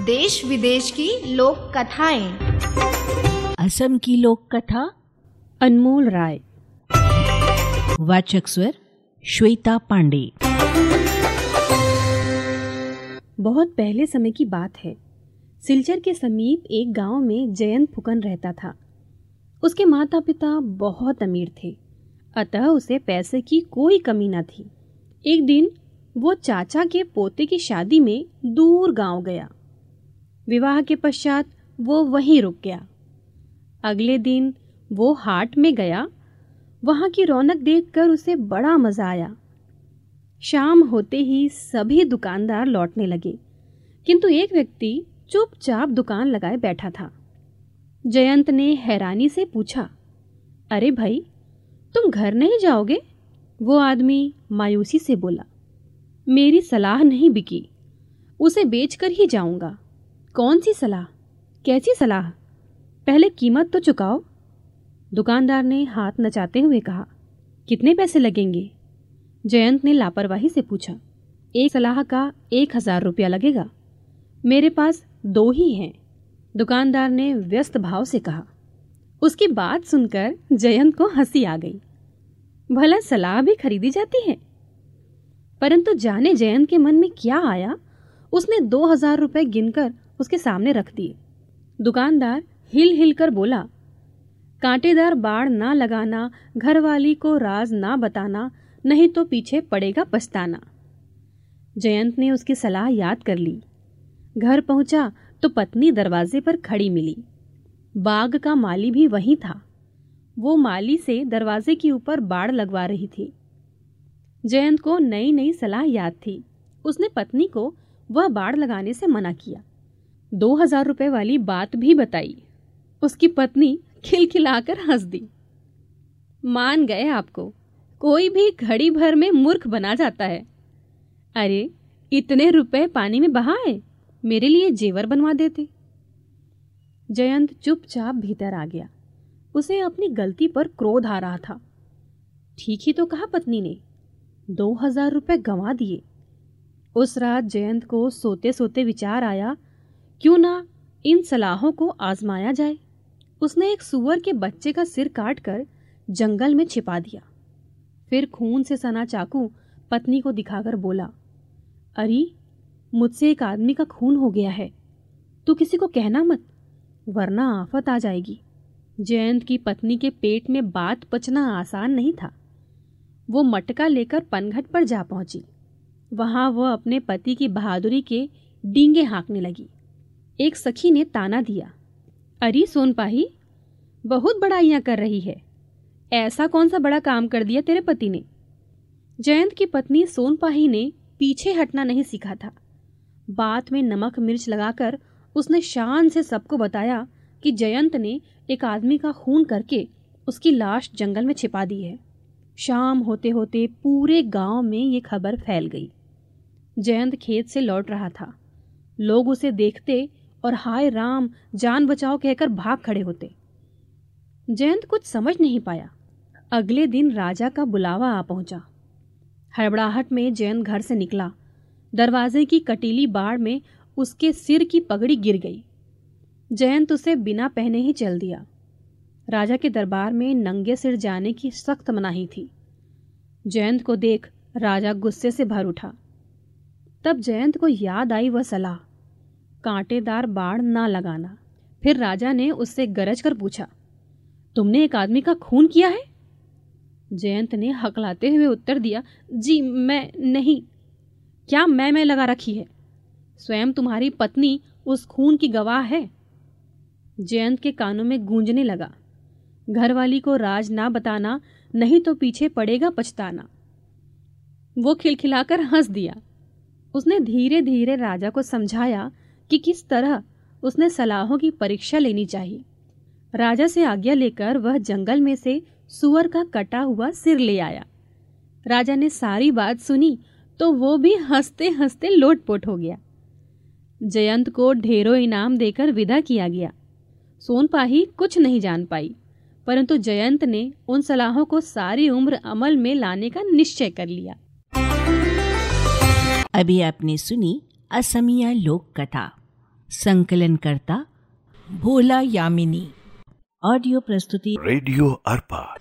देश विदेश की लोक कथाएँ। असम की लोक कथा अनमोल राय। वाचक स्वर श्वेता पांडे। बहुत पहले समय की बात है। सिलचर के समीप एक गाँव में जयंत फुकन रहता था। उसके माता पिता बहुत अमीर थे। अतः उसे पैसे की कोई कमी न थी। एक दिन वो चाचा के पोते की शादी में दूर गाँव गया। विवाह के पश्चात वो वहीं रुक गया। अगले दिन वो हाट में गया। वहाँ की रौनक देखकर उसे बड़ा मज़ा आया। शाम होते ही सभी दुकानदार लौटने लगे। किंतु एक व्यक्ति चुपचाप दुकान लगाए बैठा था। जयंत ने हैरानी से पूछा, अरे भाई, तुम घर नहीं जाओगे? वो आदमी मायूसी से बोला, मेरी सलाह नहीं बिकी, उसे बेचकर ही जाऊँगा। कौन सी सलाह? कैसी सलाह? पहले कीमत तो चुकाओ। दुकानदार ने हाथ नचाते हुए कहा, कितने पैसे लगेंगे? जयंत ने लापरवाही से पूछा, एक सलाह का एक हज़ार रुपया लगेगा? मेरे पास दो ही हैं। दुकानदार ने व्यस्त भाव से कहा, उसकी बात सुनकर जयंत को हँसी आ गई। भला सलाह भी खरीदी जाती है? परंतु जाने जयंत के मन में क्या आया? उसने दो हज़ार रुपये गिनकर उसके सामने रख दिए। दुकानदार हिल हिल कर बोला, कांटेदार बाढ़ ना लगाना, घरवाली को राज ना बताना, नहीं तो पीछे पड़ेगा पछताना। जयंत ने उसकी सलाह याद कर ली। घर पहुँचा तो पत्नी दरवाजे पर खड़ी मिली। बाग का माली भी वहीं था। वो माली से दरवाजे के ऊपर बाढ़ लगवा रही थी। जयंत को नई नई सलाह याद थी। उसने पत्नी को वह बाढ़ लगाने से मना किया। दो हज़ार रुपए वाली बात भी बताई। उसकी पत्नी खिलखिलाकर हंस दी। मान गए आपको, कोई भी घड़ी भर में मूर्ख बना जाता है। अरे, इतने रुपए पानी में बहाए, मेरे लिए जेवर बनवा देते। जयंत चुपचाप भीतर आ गया। उसे अपनी गलती पर क्रोध आ रहा था। ठीक ही तो कहा पत्नी ने, दो हज़ार रुपये गंवा दिए। उस रात जयंत को सोते सोते विचार आया क्यों ना इन सलाहों को आजमाया जाए। उसने एक सुअर के बच्चे का सिर काट कर जंगल में छिपा दिया। फिर खून से सना चाकू पत्नी को दिखाकर बोला, अरे, मुझसे एक आदमी का खून हो गया है। तू किसी को कहना मत, वरना आफत आ जाएगी। जयंत की पत्नी के पेट में बात पचना आसान नहीं था। वो मटका लेकर पनघट पर जा पहुँची। वहाँ वह अपने पति की बहादुरी के डींगे हाँकने लगी। एक सखी ने ताना दिया। अरे सोनपाही बहुत बड़ाइयाँ कर रही है। ऐसा कौन सा बड़ा काम कर दिया तेरे पति ने? जयंत की पत्नी सोनपाही ने पीछे हटना नहीं सीखा था। बात में नमक मिर्च लगाकर उसने शान से सबको बताया कि जयंत ने एक आदमी का खून करके उसकी लाश जंगल में छिपा दी है। शाम होते होते पूरे गाँव में ये खबर फैल गई। जयंत खेत से लौट रहा था। लोग उसे देखते और हाय राम, जान बचाओ कहकर भाग खड़े होते। जयंत कुछ समझ नहीं पाया। अगले दिन राजा का बुलावा आ पहुँचा। हड़बड़ाहट में जयंत घर से निकला। दरवाजे की कटीली बाढ़ में उसके सिर की पगड़ी गिर गई। जयंत उसे बिना पहने ही चल दिया। राजा के दरबार में नंगे सिर जाने की सख्त मनाही थी। जयंत को देख राजा गुस्से से भर उठा। तब जयंत को याद आई वह सलाह। कांटेदार बाढ़ ना लगाना। फिर राजा ने उससे गरज कर पूछा, तुमने एक आदमी का खून किया है? जयंत ने हकलाते हुए उत्तर दिया, जी, मैं नहीं। क्या मैं मैं लगा रखी है? स्वयं तुम्हारी पत्नी उस खून की गवाह है। जयंत के कानों में गूंजने लगा, घरवाली को राज ना बताना, नहीं तो पीछे पड़ेगा पछताना। वो खिलखिलाकर हंस दिया। उसने धीरे धीरे राजा को समझाया कि किस तरह उसने सलाहों की परीक्षा लेनी चाहिए। राजा से आज्ञा लेकर वह जंगल में से सुअर का कटा हुआ सिर ले आया। राजा ने सारी बात सुनी तो वो भी हँसते हँसते लोटपोट हो गया। जयंत को ढेरों इनाम देकर विदा किया गया। सोनपाही कुछ नहीं जान पाई, परंतु जयंत ने उन सलाहों को सारी उम्र अमल में लाने का निश्चय कर लिया। अभी आपने सुनी असमिया लोक कथा। संकलन करता भोला यामिनी। ऑडियो प्रस्तुति। रेडियो अर्पा।